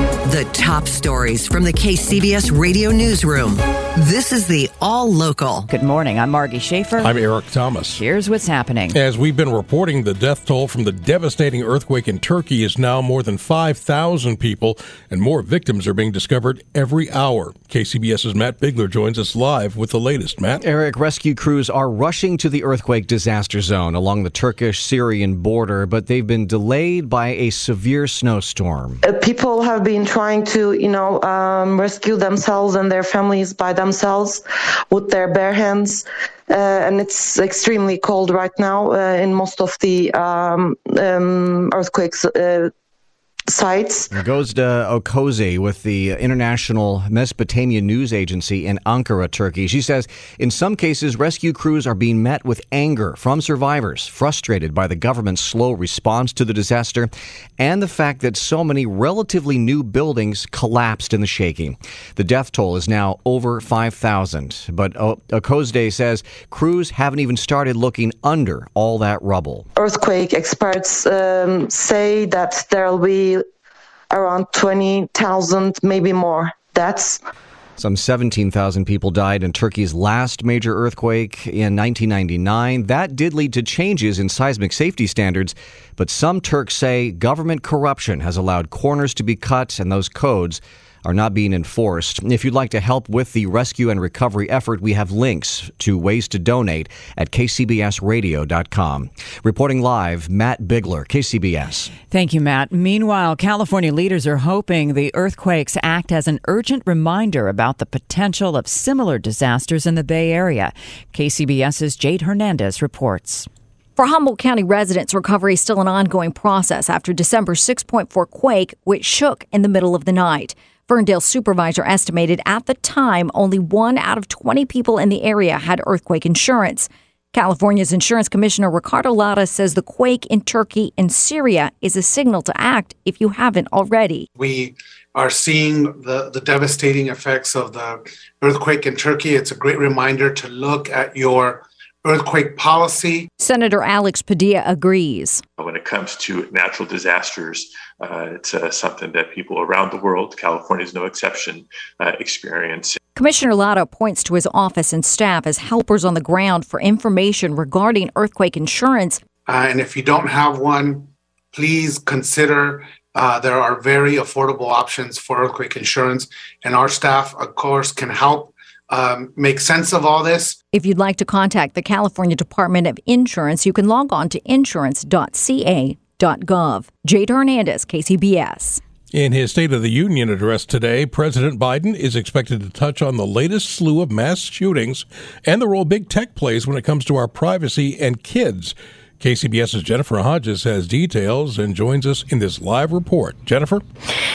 Thank you. The top stories from the KCBS radio newsroom. This is the All Local. Good morning. I'm Margie Shafer. I'm Eric Thomas. Here's what's happening. As we've been reporting, the death toll from the devastating earthquake in Turkey is now more than 5,000 people, and more victims are being discovered every hour. KCBS's Matt Bigler joins us live with the latest. Matt? Eric, rescue crews are rushing to the earthquake disaster zone along the Turkish Syrian border, but they've been delayed by a severe snowstorm. Uh, people have been trying to, you know, um, rescue themselves and their families by themselves with their bare hands. Uh, and it's extremely cold right now uh, in most of the um, um, earthquakes uh, sites. It goes to Okoze with the International Mesopotamia News Agency in Ankara, Turkey. She says in some cases, rescue crews are being met with anger from survivors, frustrated by the government's slow response to the disaster and the fact that so many relatively new buildings collapsed in the shaking. The death toll is now over 5,000, but Okoze says crews haven't even started looking under all that rubble. Earthquake experts um, say that there'll be around 20,000, maybe more deaths. Some 17,000 people died in Turkey's last major earthquake in 1999. That did lead to changes in seismic safety standards, but some Turks say government corruption has allowed corners to be cut and those codes are not being enforced. If you'd like to help with the rescue and recovery effort, we have links to ways to donate at kcbsradio.com. Reporting live, Matt Bigler, KCBS. Thank you, Matt. Meanwhile, California leaders are hoping the earthquakes act as an urgent reminder about the potential of similar disasters in the Bay Area. KCBS's Jade Hernandez reports. For Humboldt County residents, recovery is still an ongoing process after December's 6.4 quake, which shook in the middle of the night. Ferndale supervisor estimated at the time only one out of 20 people in the area had earthquake insurance. California's insurance commissioner Ricardo Lara says the quake in Turkey and Syria is a signal to act if you haven't already. We are seeing the, the devastating effects of the earthquake in Turkey. It's a great reminder to look at your earthquake policy. Senator Alex Padilla agrees. When it comes to natural disasters, uh, it's uh, something that people around the world, California is no exception, uh, experience. Commissioner Lara points to his office and staff as helpers on the ground for information regarding earthquake insurance. Uh, and if you don't have one, please consider uh, there are very affordable options for earthquake insurance, and our staff, of course, can help um, make sense of all this. If you'd like to contact the California Department of Insurance, you can log on to insurance.ca.gov. Jade Hernandez, KCBS. In his State of the Union address today, President Biden is expected to touch on the latest slew of mass shootings and the role big tech plays when it comes to our privacy and kids. KCBS's Jennifer Hodges has details and joins us in this live report. Jennifer?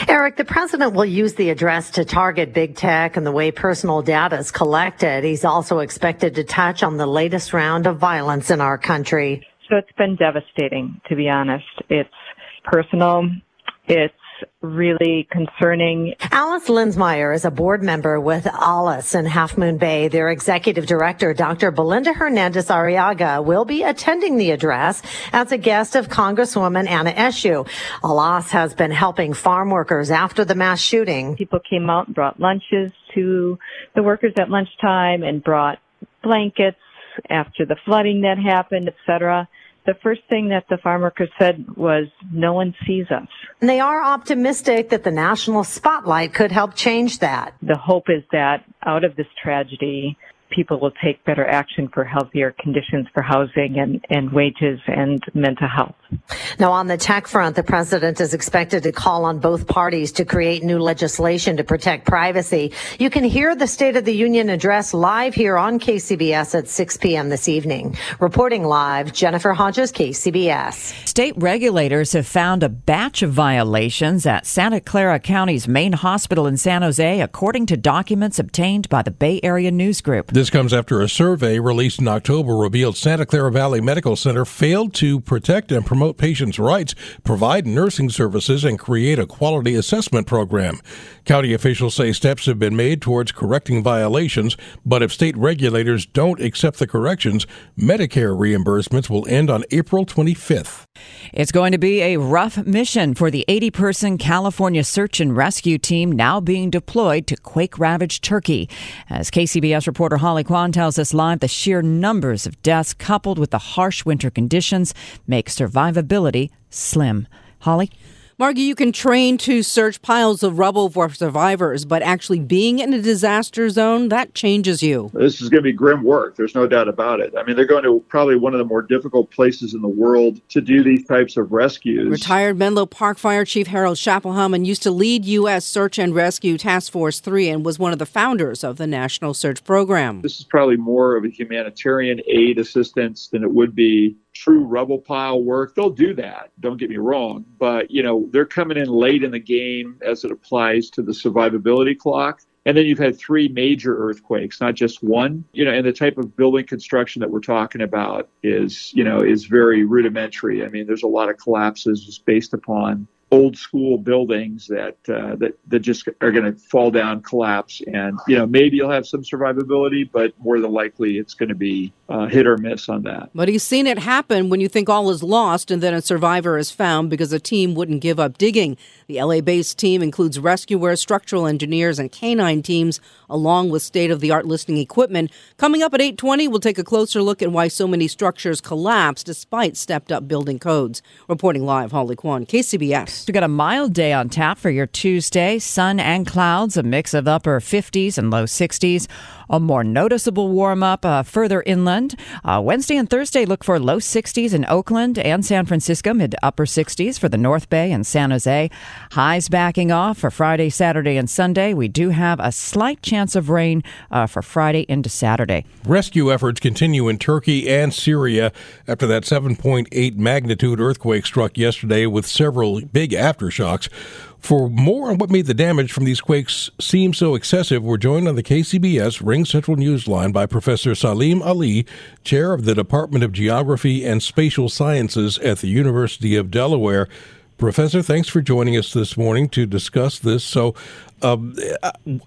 Eric, the president will use the address to target big tech and the way personal data is collected. He's also expected to touch on the latest round of violence in our country. So it's been devastating, to be honest. It's personal. It's really concerning. Alice Linsmeyer is a board member with ALAS in Half Moon Bay. Their executive director, Dr. Belinda Hernandez Arriaga, will be attending the address as a guest of Congresswoman Anna Eshoo. ALAS has been helping farm workers after the mass shooting. People came out and brought lunches to the workers at lunchtime and brought blankets after the flooding that happened, etc the first thing that the farm workers said was, no one sees us. And they are optimistic that the national spotlight could help change that. The hope is that out of this tragedy, people will take better action for healthier conditions for housing and, and wages and mental health. Now, on the tech front, the president is expected to call on both parties to create new legislation to protect privacy. You can hear the State of the Union address live here on KCBS at 6 p.m. this evening. Reporting live, Jennifer Hodges, KCBS. State regulators have found a batch of violations at Santa Clara County's main hospital in San Jose, according to documents obtained by the Bay Area News Group. This comes after a survey released in October revealed Santa Clara Valley Medical Center failed to protect and promote patients' rights, provide nursing services, and create a quality assessment program. County officials say steps have been made towards correcting violations, but if state regulators don't accept the corrections, Medicare reimbursements will end on April 25th. It's going to be a rough mission for the 80 person California search and rescue team now being deployed to quake ravaged Turkey. As KCBS reporter Holly Quan tells us live, the sheer numbers of deaths coupled with the harsh winter conditions make survivability slim. Holly? Margie, you can train to search piles of rubble for survivors, but actually being in a disaster zone, that changes you. This is going to be grim work. There's no doubt about it. I mean, they're going to probably one of the more difficult places in the world to do these types of rescues. Retired Menlo Park Fire Chief Harold Schapelhouman used to lead U.S. Search and Rescue Task Force 3 and was one of the founders of the National Search Program. This is probably more of a humanitarian aid assistance than it would be true rubble pile work. They'll do that. Don't get me wrong. But, you know, they're coming in late in the game as it applies to the survivability clock. And then you've had three major earthquakes, not just one. You know, and the type of building construction that we're talking about is, you know, is very rudimentary. I mean, there's a lot of collapses just based upon old school buildings that uh, that that just are going to fall down, collapse, and you know maybe you'll have some survivability, but more than likely it's going to be uh, hit or miss on that. But he's seen it happen when you think all is lost, and then a survivor is found because a team wouldn't give up digging. The LA-based team includes rescuers, structural engineers, and canine teams, along with state-of-the-art listening equipment. Coming up at 8:20, we'll take a closer look at why so many structures collapse despite stepped-up building codes. Reporting live, Holly Quan, KCBS. We got a mild day on tap for your Tuesday. Sun and clouds, a mix of upper 50s and low 60s. A more noticeable warm up uh, further inland. Uh, Wednesday and Thursday look for low 60s in Oakland and San Francisco, mid to upper 60s for the North Bay and San Jose. Highs backing off for Friday, Saturday, and Sunday. We do have a slight chance of rain uh, for Friday into Saturday. Rescue efforts continue in Turkey and Syria after that 7.8 magnitude earthquake struck yesterday with several big aftershocks. For more on what made the damage from these quakes seem so excessive, we're joined on the KCBS Ring Central Newsline by Professor Salim Ali, chair of the Department of Geography and Spatial Sciences at the University of Delaware. Professor, thanks for joining us this morning to discuss this. So, um,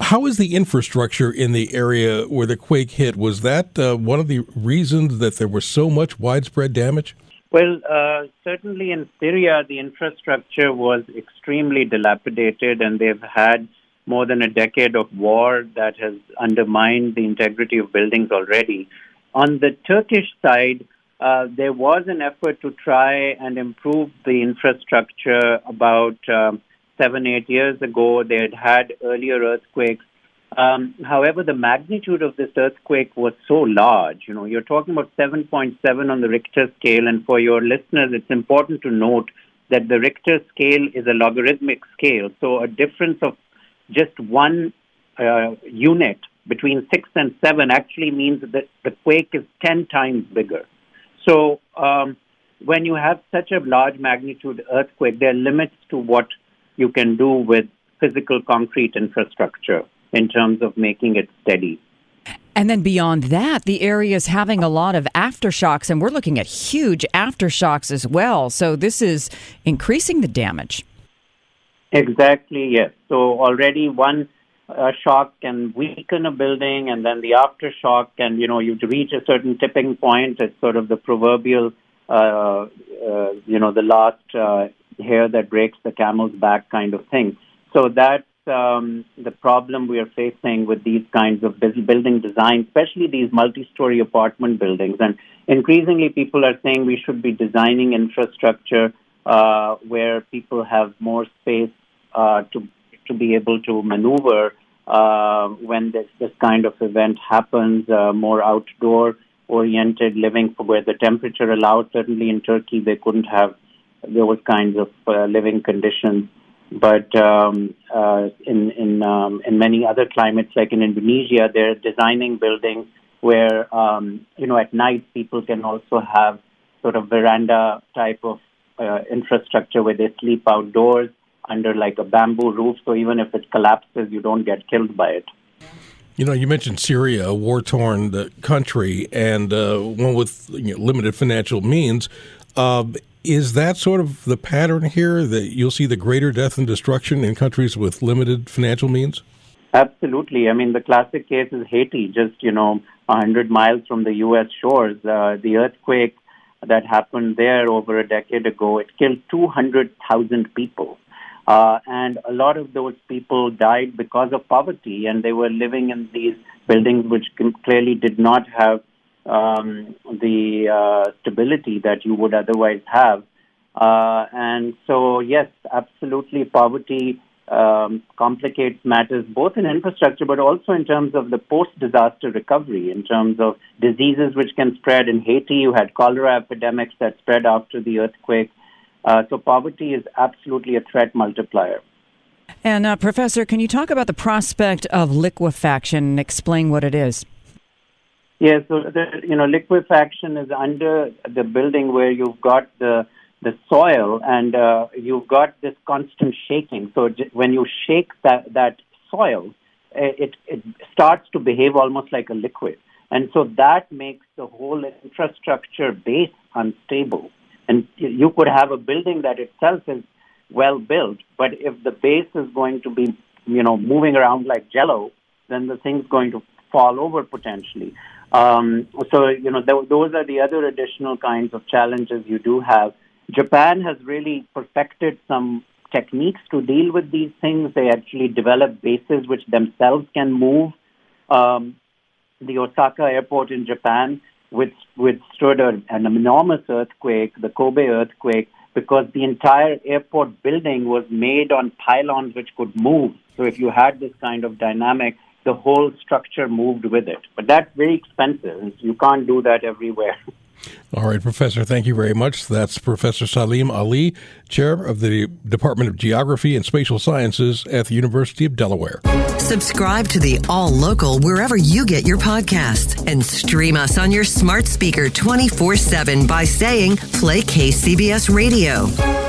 how is the infrastructure in the area where the quake hit? Was that uh, one of the reasons that there was so much widespread damage? Well, uh, certainly in Syria, the infrastructure was extremely dilapidated, and they've had more than a decade of war that has undermined the integrity of buildings already. On the Turkish side, uh, there was an effort to try and improve the infrastructure about um, seven, eight years ago. They had had earlier earthquakes. Um, however, the magnitude of this earthquake was so large. You know, you're talking about 7.7 on the Richter scale, and for your listeners, it's important to note that the Richter scale is a logarithmic scale. So a difference of just one uh, unit between six and seven actually means that the quake is 10 times bigger. So um, when you have such a large magnitude earthquake, there are limits to what you can do with physical concrete infrastructure in terms of making it steady. And then beyond that, the area is having a lot of aftershocks, and we're looking at huge aftershocks as well. So this is increasing the damage. Exactly, yes. So already one uh, shock can weaken a building, and then the aftershock can, you know, you reach a certain tipping point. It's sort of the proverbial, uh, uh, you know, the last uh, hair that breaks the camel's back kind of thing. So that's um, the problem we are facing with these kinds of building design, especially these multi-story apartment buildings. And increasingly, people are saying we should be designing infrastructure uh, where people have more space uh, to to be able to maneuver uh, when this this kind of event happens. Uh, more outdoor oriented living, where the temperature allows. Certainly in Turkey, they couldn't have those kinds of uh, living conditions. But um, uh, in in um, in many other climates, like in Indonesia, they're designing buildings where um, you know at night people can also have sort of veranda type of uh, infrastructure where they sleep outdoors under like a bamboo roof. So even if it collapses, you don't get killed by it. You know, you mentioned Syria, a war torn uh, country, and uh, one with you know, limited financial means. Uh, is that sort of the pattern here that you'll see the greater death and destruction in countries with limited financial means? Absolutely. I mean, the classic case is Haiti, just, you know, 100 miles from the U.S. shores. Uh, the earthquake that happened there over a decade ago, it killed 200,000 people. Uh, and a lot of those people died because of poverty, and they were living in these buildings which clearly did not have um, the uh, stability that you would otherwise have. Uh, and so, yes, absolutely, poverty um, complicates matters both in infrastructure but also in terms of the post disaster recovery, in terms of diseases which can spread. In Haiti, you had cholera epidemics that spread after the earthquake. Uh, so, poverty is absolutely a threat multiplier. And, uh, Professor, can you talk about the prospect of liquefaction and explain what it is? Yeah, so the, you know, liquefaction is under the building where you've got the the soil and uh, you've got this constant shaking. So when you shake that that soil, it it starts to behave almost like a liquid, and so that makes the whole infrastructure base unstable. And you could have a building that itself is well built, but if the base is going to be, you know, moving around like jello, then the thing's going to fall over potentially. Um, so, you know, th- those are the other additional kinds of challenges you do have. Japan has really perfected some techniques to deal with these things. They actually developed bases which themselves can move. Um, the Osaka airport in Japan which withstood an enormous earthquake, the Kobe earthquake, because the entire airport building was made on pylons which could move. So if you had this kind of dynamic, the whole structure moved with it. But that's very expensive. You can't do that everywhere. All right, Professor, thank you very much. That's Professor Salim Ali, Chair of the Department of Geography and Spatial Sciences at the University of Delaware. Subscribe to the All Local wherever you get your podcasts and stream us on your smart speaker 24 7 by saying Play KCBS Radio.